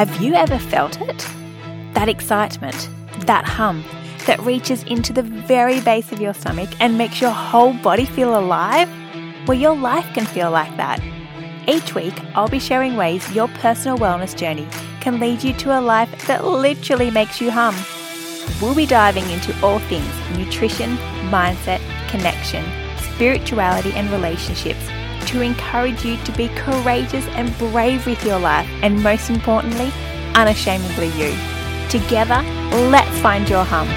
Have you ever felt it? That excitement, that hum that reaches into the very base of your stomach and makes your whole body feel alive? Well, your life can feel like that. Each week, I'll be sharing ways your personal wellness journey can lead you to a life that literally makes you hum. We'll be diving into all things nutrition, mindset, connection, spirituality, and relationships to encourage you to be courageous and brave with your life, and most importantly, unashamedly you. Together, let's find your hum.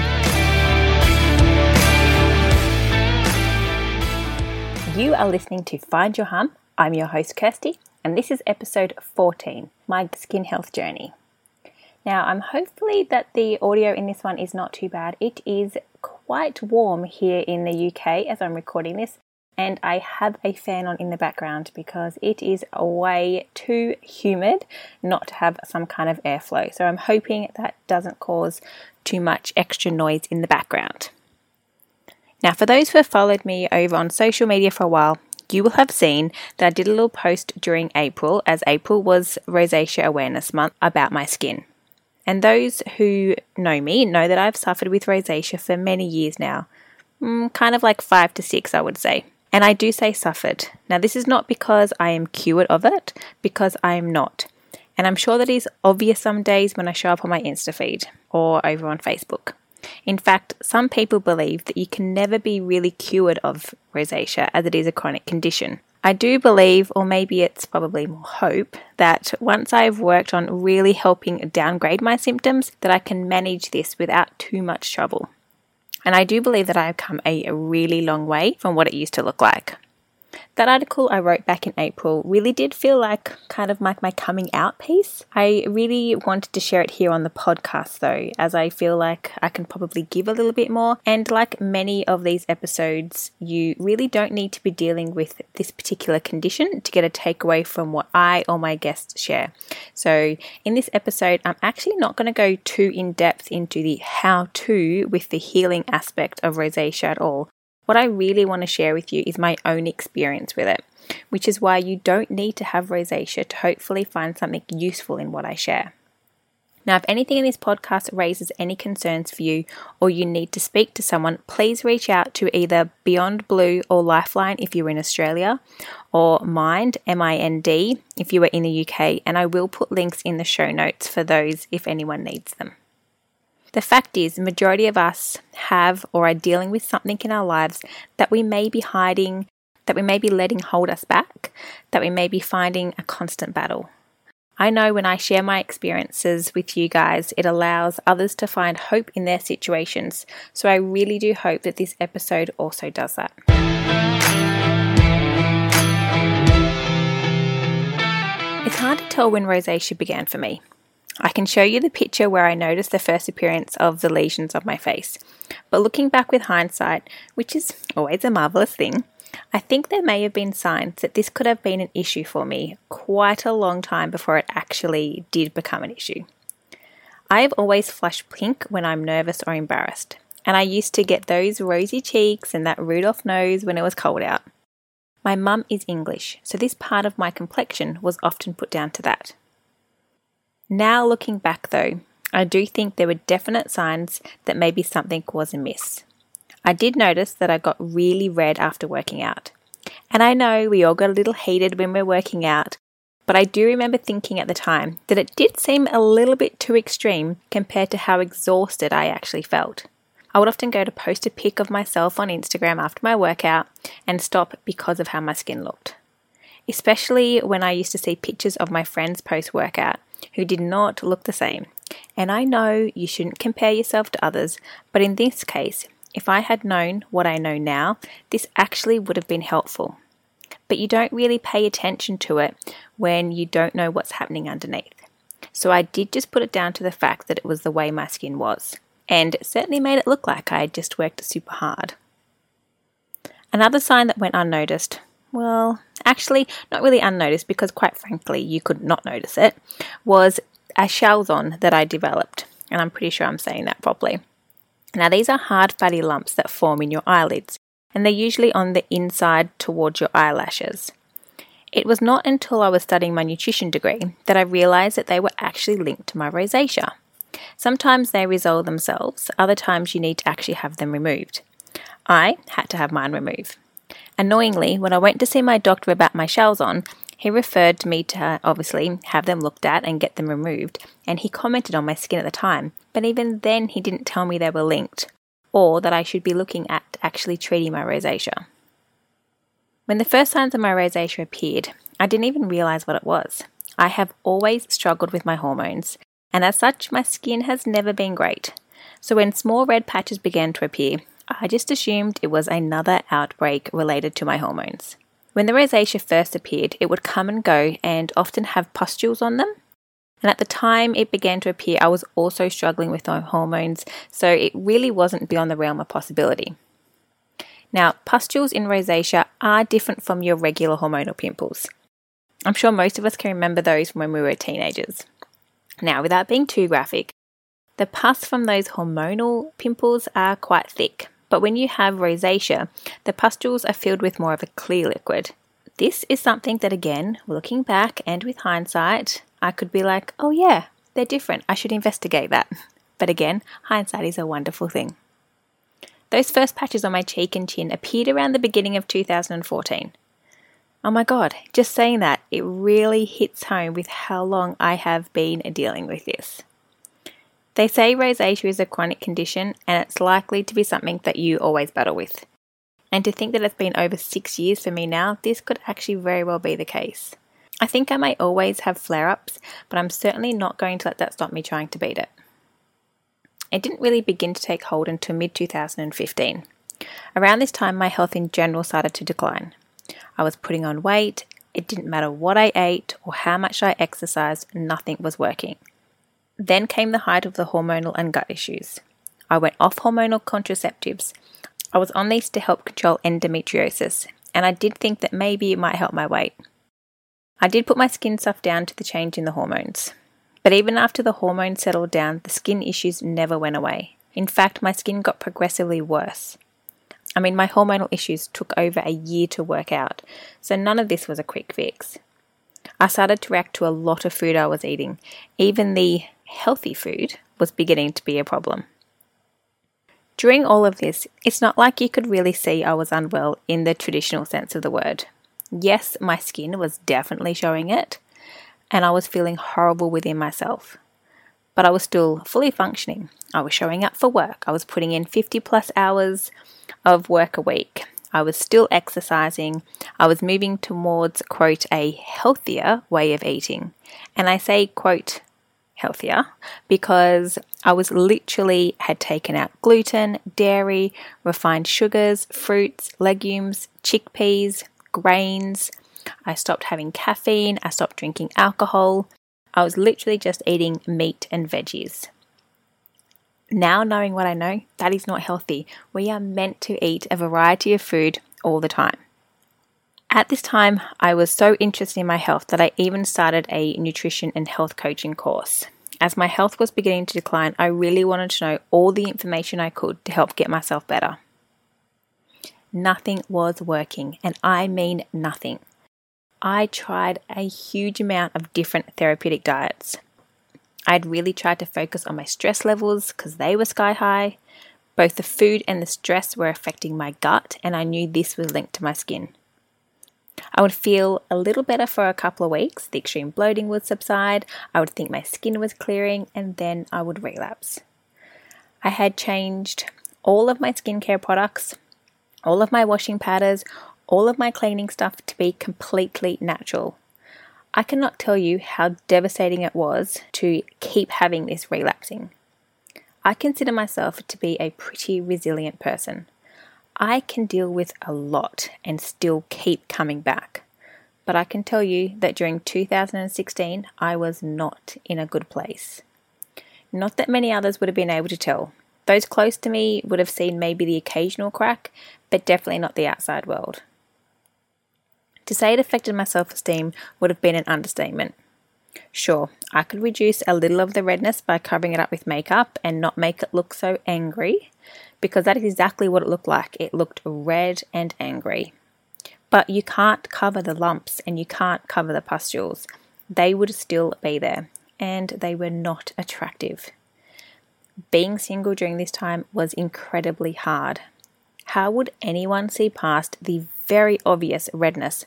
You are listening to Find Your Hum. I'm your host, Kirsty, and this is episode 14 My Skin Health Journey. Now, I'm hopefully that the audio in this one is not too bad. It is quite warm here in the UK as I'm recording this, and I have a fan on in the background because it is way too humid not to have some kind of airflow. So I'm hoping that doesn't cause too much extra noise in the background. Now, for those who have followed me over on social media for a while, you will have seen that I did a little post during April, as April was Rosacea Awareness Month, about my skin. And those who know me know that I've suffered with rosacea for many years now, mm, kind of like five to six, I would say. And I do say suffered. Now, this is not because I am cured of it, because I am not. And I'm sure that is obvious some days when I show up on my Insta feed or over on Facebook. In fact, some people believe that you can never be really cured of rosacea as it is a chronic condition. I do believe, or maybe it's probably more hope, that once I've worked on really helping downgrade my symptoms, that I can manage this without too much trouble. And I do believe that I have come a really long way from what it used to look like. That article I wrote back in April really did feel like kind of like my coming out piece. I really wanted to share it here on the podcast though, as I feel like I can probably give a little bit more. And like many of these episodes, you really don't need to be dealing with this particular condition to get a takeaway from what I or my guests share. So in this episode, I'm actually not going to go too in depth into the how to with the healing aspect of rosacea at all. What I really want to share with you is my own experience with it, which is why you don't need to have rosacea to hopefully find something useful in what I share. Now, if anything in this podcast raises any concerns for you or you need to speak to someone, please reach out to either Beyond Blue or Lifeline if you're in Australia, or Mind, M I N D, if you are in the UK, and I will put links in the show notes for those if anyone needs them. The fact is, the majority of us have or are dealing with something in our lives that we may be hiding, that we may be letting hold us back, that we may be finding a constant battle. I know when I share my experiences with you guys, it allows others to find hope in their situations. So I really do hope that this episode also does that. It's hard to tell when rosacea began for me. I can show you the picture where I noticed the first appearance of the lesions of my face. But looking back with hindsight, which is always a marvellous thing, I think there may have been signs that this could have been an issue for me quite a long time before it actually did become an issue. I have always flushed pink when I'm nervous or embarrassed, and I used to get those rosy cheeks and that Rudolph nose when it was cold out. My mum is English, so this part of my complexion was often put down to that. Now, looking back though, I do think there were definite signs that maybe something was amiss. I did notice that I got really red after working out. And I know we all got a little heated when we're working out, but I do remember thinking at the time that it did seem a little bit too extreme compared to how exhausted I actually felt. I would often go to post a pic of myself on Instagram after my workout and stop because of how my skin looked. Especially when I used to see pictures of my friends post workout who did not look the same. And I know you shouldn't compare yourself to others, but in this case, if I had known what I know now, this actually would have been helpful. But you don't really pay attention to it when you don't know what's happening underneath. So I did just put it down to the fact that it was the way my skin was, and certainly made it look like I had just worked super hard. Another sign that went unnoticed well, actually, not really unnoticed because, quite frankly, you could not notice it, was a chalazion that I developed. And I'm pretty sure I'm saying that properly. Now, these are hard, fatty lumps that form in your eyelids, and they're usually on the inside towards your eyelashes. It was not until I was studying my nutrition degree that I realised that they were actually linked to my rosacea. Sometimes they resolve themselves, other times you need to actually have them removed. I had to have mine removed. Annoyingly, when I went to see my doctor about my chalazion, he referred to me to obviously have them looked at and get them removed, and he commented on my skin at the time, but even then he didn't tell me they were linked, or that I should be looking at actually treating my rosacea. When the first signs of my rosacea appeared, I didn't even realize what it was. I have always struggled with my hormones, and as such, my skin has never been great. So when small red patches began to appear, I just assumed it was another outbreak related to my hormones. When the rosacea first appeared, it would come and go and often have pustules on them. And at the time it began to appear, I was also struggling with my hormones, so it really wasn't beyond the realm of possibility. Now, pustules in rosacea are different from your regular hormonal pimples. I'm sure most of us can remember those from when we were teenagers. Now, without being too graphic, the pus from those hormonal pimples are quite thick, but when you have rosacea, the pustules are filled with more of a clear liquid. This is something that, again, looking back and with hindsight, I could be like, oh yeah, they're different. I should investigate that. But again, hindsight is a wonderful thing. Those first patches on my cheek and chin appeared around the beginning of 2014. Oh my god, just saying that, it really hits home with how long I have been dealing with this. They say rosacea is a chronic condition and it's likely to be something that you always battle with. And to think that it's been over six years for me now, this could actually very well be the case. I think I may always have flare ups, but I'm certainly not going to let that stop me trying to beat it. It didn't really begin to take hold until mid 2015. Around this time, my health in general started to decline. I was putting on weight, it didn't matter what I ate or how much I exercised, nothing was working. Then came the height of the hormonal and gut issues. I went off hormonal contraceptives. I was on these to help control endometriosis, and I did think that maybe it might help my weight. I did put my skin stuff down to the change in the hormones. But even after the hormones settled down, the skin issues never went away. In fact, my skin got progressively worse. I mean, my hormonal issues took over a year to work out, so none of this was a quick fix. I started to react to a lot of food I was eating. Even the healthy food was beginning to be a problem. During all of this, it's not like you could really see I was unwell in the traditional sense of the word. Yes, my skin was definitely showing it, and I was feeling horrible within myself. But I was still fully functioning. I was showing up for work. I was putting in 50 plus hours of work a week. I was still exercising. I was moving towards, quote, a healthier way of eating. And I say, quote, healthier because I was literally had taken out gluten, dairy, refined sugars, fruits, legumes, chickpeas, grains. I stopped having caffeine, I stopped drinking alcohol. I was literally just eating meat and veggies. Now, knowing what I know, that is not healthy. We are meant to eat a variety of food all the time. At this time, I was so interested in my health that I even started a nutrition and health coaching course. As my health was beginning to decline, I really wanted to know all the information I could to help get myself better. Nothing was working, and I mean nothing. I tried a huge amount of different therapeutic diets. I'd really tried to focus on my stress levels because they were sky high. Both the food and the stress were affecting my gut, and I knew this was linked to my skin. I would feel a little better for a couple of weeks, the extreme bloating would subside, I would think my skin was clearing, and then I would relapse. I had changed all of my skincare products, all of my washing powders, all of my cleaning stuff to be completely natural. I cannot tell you how devastating it was to keep having this relapsing. I consider myself to be a pretty resilient person. I can deal with a lot and still keep coming back. But I can tell you that during 2016, I was not in a good place. Not that many others would have been able to tell. Those close to me would have seen maybe the occasional crack, but definitely not the outside world. To say it affected my self esteem would have been an understatement. Sure, I could reduce a little of the redness by covering it up with makeup and not make it look so angry, because that is exactly what it looked like. It looked red and angry. But you can't cover the lumps and you can't cover the pustules. They would still be there, and they were not attractive. Being single during this time was incredibly hard. How would anyone see past the very obvious redness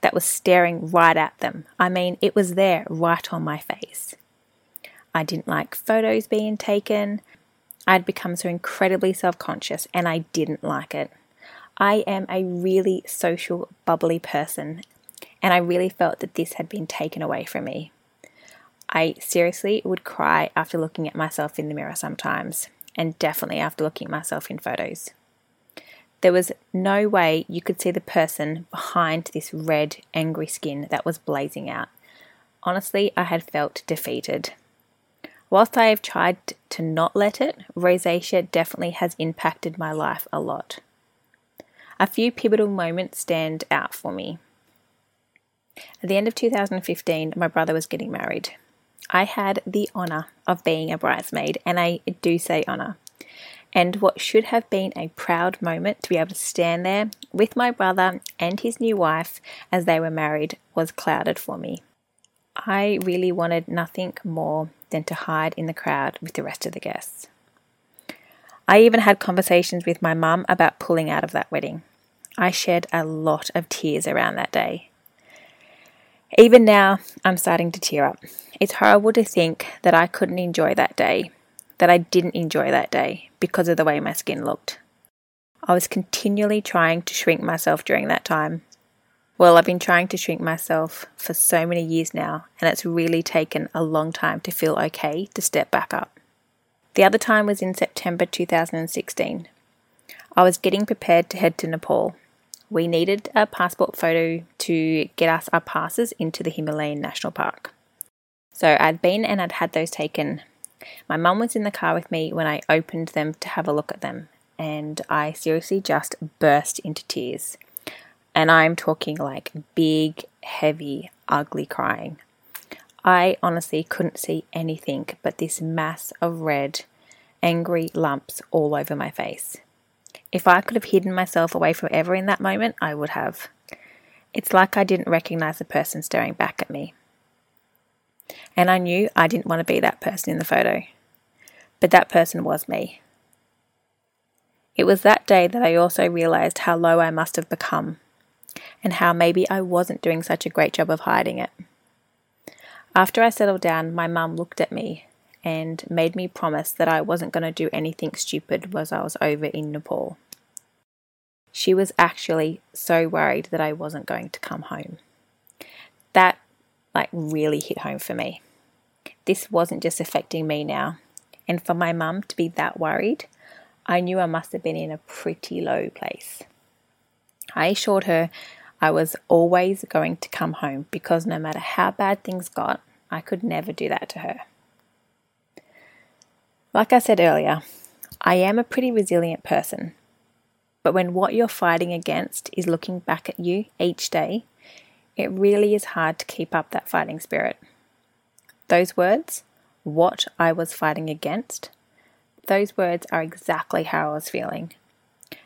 that was staring right at them? I mean, it was there right on my face. I didn't like photos being taken. I'd become so incredibly self conscious and I didn't like it. I am a really social, bubbly person, and I really felt that this had been taken away from me. I seriously would cry after looking at myself in the mirror sometimes, and definitely after looking at myself in photos. There was no way you could see the person behind this red, angry skin that was blazing out. Honestly, I had felt defeated. Whilst I have tried to not let it, rosacea definitely has impacted my life a lot. A few pivotal moments stand out for me. At the end of 2015, my brother was getting married. I had the honour of being a bridesmaid, and I do say honour. And what should have been a proud moment to be able to stand there with my brother and his new wife as they were married was clouded for me. I really wanted nothing more than to hide in the crowd with the rest of the guests. I even had conversations with my mum about pulling out of that wedding. I shed a lot of tears around that day. Even now, I'm starting to tear up. It's horrible to think that I couldn't enjoy that day, that I didn't enjoy that day because of the way my skin looked. I was continually trying to shrink myself during that time. Well, I've been trying to shrink myself for so many years now, and it's really taken a long time to feel okay to step back up. The other time was in September 2016. I was getting prepared to head to Nepal we needed a passport photo to get us our passes into the Himalayan National Park. So I'd been and I'd had those taken. My mum was in the car with me when I opened them to have a look at them, and I seriously just burst into tears. And I'm talking like big, heavy, ugly crying. I honestly couldn't see anything but this mass of red, angry lumps all over my face. If I could have hidden myself away from ever in that moment, I would have. It's like I didn't recognize the person staring back at me. And I knew I didn't want to be that person in the photo. But that person was me. It was that day that I also realized how low I must have become and how maybe I wasn't doing such a great job of hiding it. After I settled down, my mum looked at me and made me promise that I wasn't going to do anything stupid while I was over in Nepal. She was actually so worried that I wasn't going to come home. That like really hit home for me. This wasn't just affecting me now. And for my mum to be that worried, I knew I must have been in a pretty low place. I assured her I was always going to come home because no matter how bad things got, I could never do that to her. Like I said earlier, I am a pretty resilient person. But when what you're fighting against is looking back at you each day, it really is hard to keep up that fighting spirit. Those words, what I was fighting against, those words are exactly how I was feeling.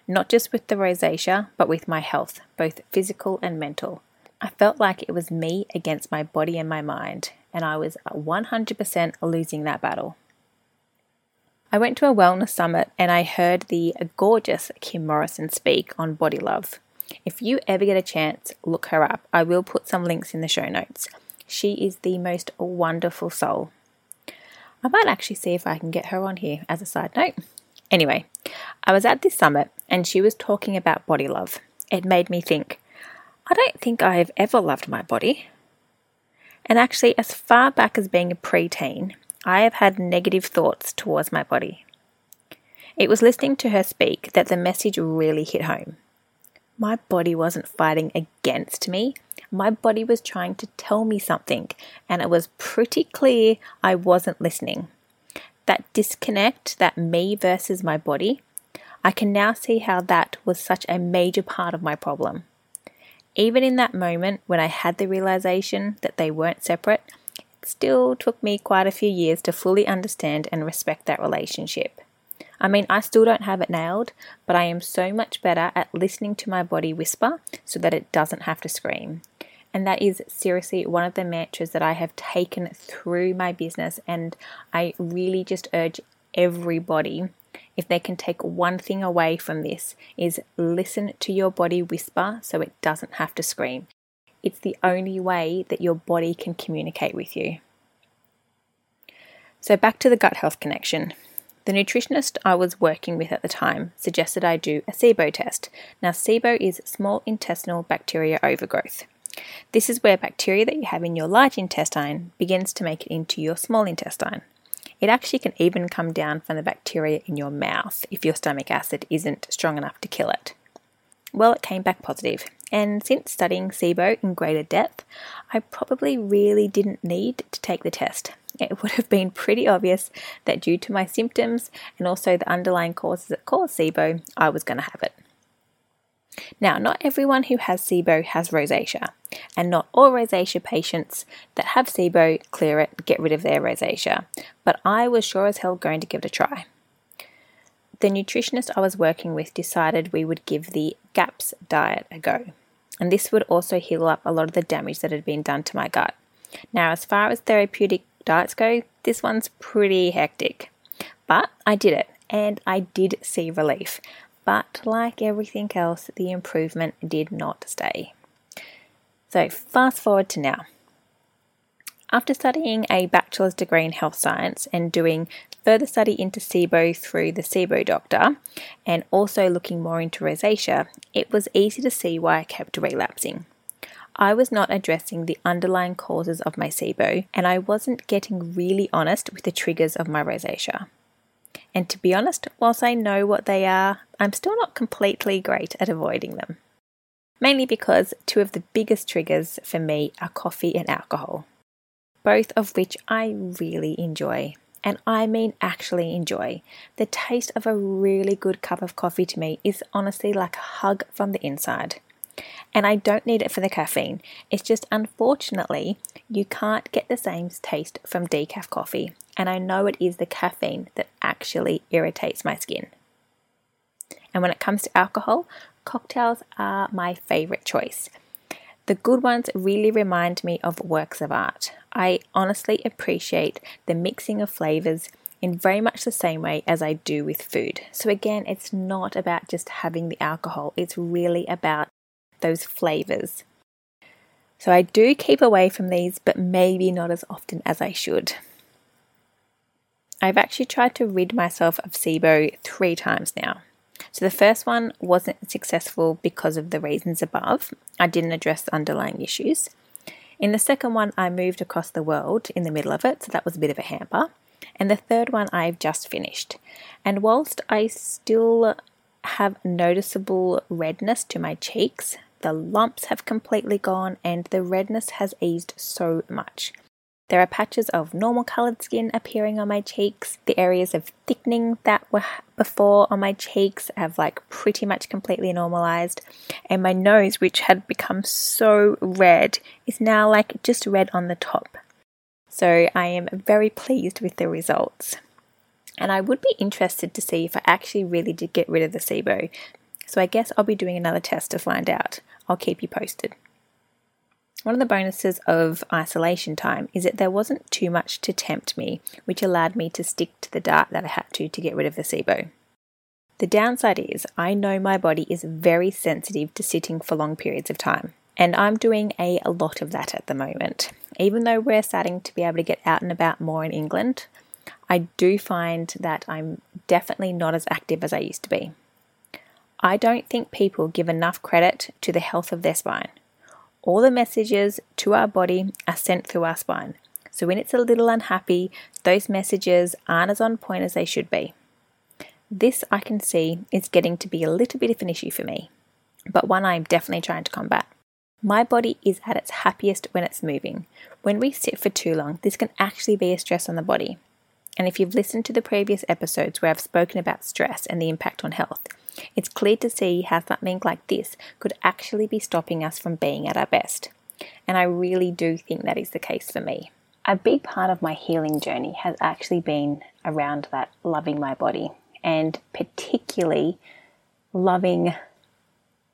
Not just with the rosacea, but with my health, both physical and mental. I felt like it was me against my body and my mind, and I was 100% losing that battle. I went to a wellness summit and I heard the gorgeous Kim Morrison speak on body love. If you ever get a chance, look her up. I will put some links in the show notes. She is the most wonderful soul. I might actually see if I can get her on here as a side note. Anyway, I was at this summit and she was talking about body love. It made me think, I don't think I have ever loved my body. And actually, as far back as being a preteen, I have had negative thoughts towards my body. It was listening to her speak that the message really hit home. My body wasn't fighting against me, my body was trying to tell me something, and it was pretty clear I wasn't listening. That disconnect, that me versus my body, I can now see how that was such a major part of my problem. Even in that moment when I had the realization that they weren't separate, it still took me quite a few years to fully understand and respect that relationship. I mean, I still don't have it nailed, but I am so much better at listening to my body whisper so that it doesn't have to scream. And that is seriously one of the mantras that I have taken through my business. And I really just urge everybody, if they can take one thing away from this, is listen to your body whisper so it doesn't have to scream. It's the only way that your body can communicate with you. So, back to the gut health connection. The nutritionist I was working with at the time suggested I do a SIBO test. Now, SIBO is small intestinal bacteria overgrowth. This is where bacteria that you have in your large intestine begins to make it into your small intestine. It actually can even come down from the bacteria in your mouth if your stomach acid isn't strong enough to kill it. Well, it came back positive, and since studying SIBO in greater depth, I probably really didn't need to take the test. It would have been pretty obvious that due to my symptoms and also the underlying causes that cause SIBO, I was going to have it. Now, not everyone who has SIBO has rosacea, and not all rosacea patients that have SIBO clear it, get rid of their rosacea, but I was sure as hell going to give it a try. The nutritionist I was working with decided we would give the GAPS diet a go, and this would also heal up a lot of the damage that had been done to my gut. Now, as far as therapeutic diets go, this one's pretty hectic, but I did it and I did see relief. But like everything else, the improvement did not stay. So, fast forward to now. After studying a bachelor's degree in health science and doing further study into SIBO through the SIBO doctor and also looking more into rosacea, it was easy to see why I kept relapsing. I was not addressing the underlying causes of my SIBO and I wasn't getting really honest with the triggers of my rosacea. And to be honest, whilst I know what they are, I'm still not completely great at avoiding them. Mainly because two of the biggest triggers for me are coffee and alcohol, both of which I really enjoy. And I mean actually enjoy. The taste of a really good cup of coffee to me is honestly like a hug from the inside. And I don't need it for the caffeine. It's just unfortunately, you can't get the same taste from decaf coffee. And I know it is the caffeine that actually irritates my skin. And when it comes to alcohol, cocktails are my favorite choice. The good ones really remind me of works of art. I honestly appreciate the mixing of flavors in very much the same way as I do with food. So, again, it's not about just having the alcohol, it's really about those flavors. So, I do keep away from these, but maybe not as often as I should. I've actually tried to rid myself of SIBO three times now. So the first one wasn't successful because of the reasons above. I didn't address the underlying issues. In the second one, I moved across the world in the middle of it, so that was a bit of a hamper. And the third one, I've just finished. And whilst I still have noticeable redness to my cheeks, the lumps have completely gone and the redness has eased so much. There are patches of normal coloured skin appearing on my cheeks. The areas of thickening that were before on my cheeks have like pretty much completely normalized. And my nose, which had become so red, is now like just red on the top. So I am very pleased with the results. And I would be interested to see if I actually really did get rid of the SIBO. So I guess I'll be doing another test to find out. I'll keep you posted. One of the bonuses of isolation time is that there wasn't too much to tempt me, which allowed me to stick to the diet that I had to to get rid of the SIBO. The downside is I know my body is very sensitive to sitting for long periods of time, and I'm doing a, a lot of that at the moment. Even though we're starting to be able to get out and about more in England, I do find that I'm definitely not as active as I used to be. I don't think people give enough credit to the health of their spine all the messages to our body are sent through our spine. So when it's a little unhappy, those messages aren't as on point as they should be. This I can see is getting to be a little bit of an issue for me, but one I'm definitely trying to combat. My body is at its happiest when it's moving. When we sit for too long, this can actually be a stress on the body. And if you've listened to the previous episodes where I've spoken about stress and the impact on health, it's clear to see how something like this could actually be stopping us from being at our best. And I really do think that is the case for me. A big part of my healing journey has actually been around that loving my body and particularly loving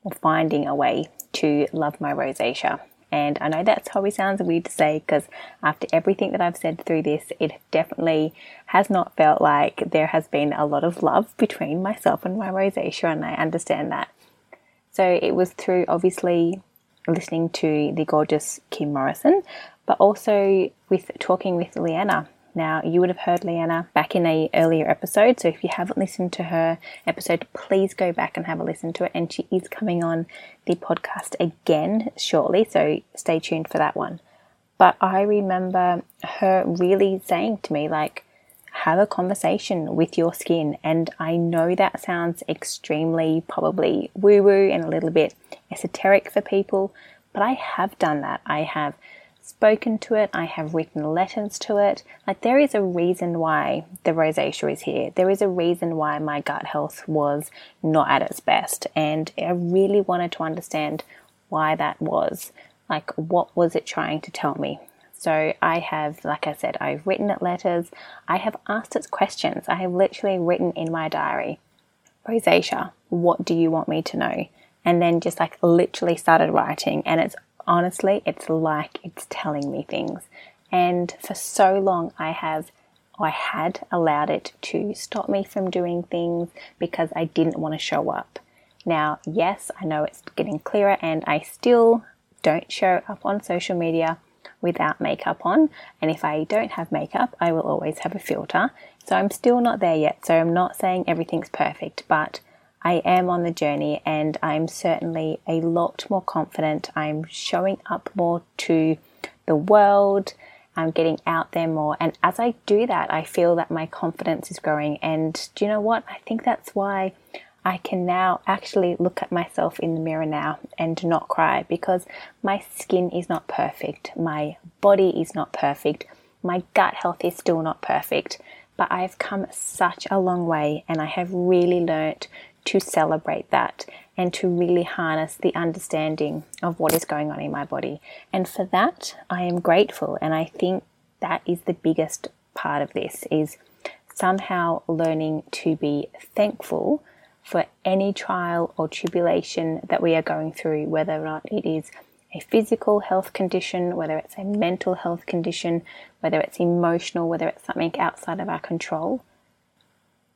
or finding a way to love my rosacea. And I know that probably sounds weird to say because after everything that I've said through this, it definitely has not felt like there has been a lot of love between myself and my rosacea, and I understand that. So it was through obviously listening to the gorgeous Kim Morrison, but also with talking with Leanna now, you would have heard Leanna back in a earlier episode, so if you haven't listened to her episode, please go back and have a listen to it. And she is coming on the podcast again shortly, so stay tuned for that one. But I remember her really saying to me, like, have a conversation with your skin. And I know that sounds extremely probably woo woo and a little bit esoteric for people, but I have done that. I have spoken to it, I have written letters to it. Like, there is a reason why the rosacea is here. There is a reason why my gut health was not at its best. And I really wanted to understand why that was. Like, what was it trying to tell me? So, I have, like I said, I've written it letters, I have asked it questions. I have literally written in my diary, Rosacea, what do you want me to know? And then just like literally started writing, and it's honestly, it's like it's telling me things. And for so long, I have, I had allowed it to stop me from doing things because I didn't want to show up. Now, yes, I know it's getting clearer, and I still don't show up on social media without makeup on. And if I don't have makeup, I will always have a filter. So I'm still not there yet. So I'm not saying everything's perfect, but I am on the journey and I'm certainly a lot more confident. I'm showing up more to the world. I'm getting out there more. And as I do that, I feel that my confidence is growing. And do you know what? I think that's why I can now actually look at myself in the mirror now and not cry because my skin is not perfect. My body is not perfect. My gut health is still not perfect. But I've come such a long way and I have really learnt to celebrate that and to really harness the understanding of what is going on in my body. And for that, I am grateful. And I think that is the biggest part of this is somehow learning to be thankful for any trial or tribulation that we are going through, whether or not it is a physical health condition, whether it's a mental health condition, whether it's emotional, whether it's something outside of our control.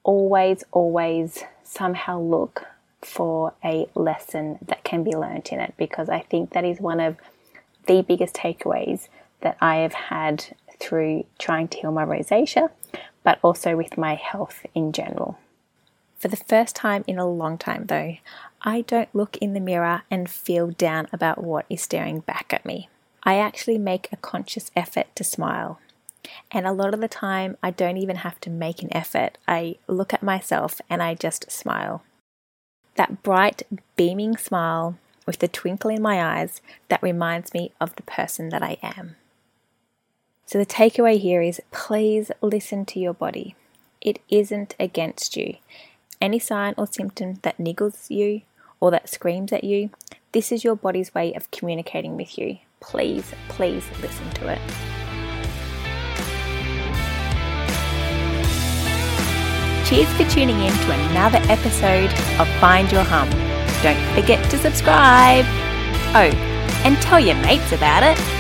Always, always somehow look for a lesson that can be learnt in it because I think that is one of the biggest takeaways that I have had through trying to heal my rosacea, but also with my health in general. For the first time in a long time, though, I don't look in the mirror and feel down about what is staring back at me. I actually make a conscious effort to smile. And a lot of the time, I don't even have to make an effort. I look at myself and I just smile. That bright, beaming smile with the twinkle in my eyes that reminds me of the person that I am. So, the takeaway here is please listen to your body. It isn't against you. Any sign or symptom that niggles you or that screams at you, this is your body's way of communicating with you. Please, please listen to it. Cheers for tuning in to another episode of Find Your Hum. Don't forget to subscribe. Oh, and tell your mates about it.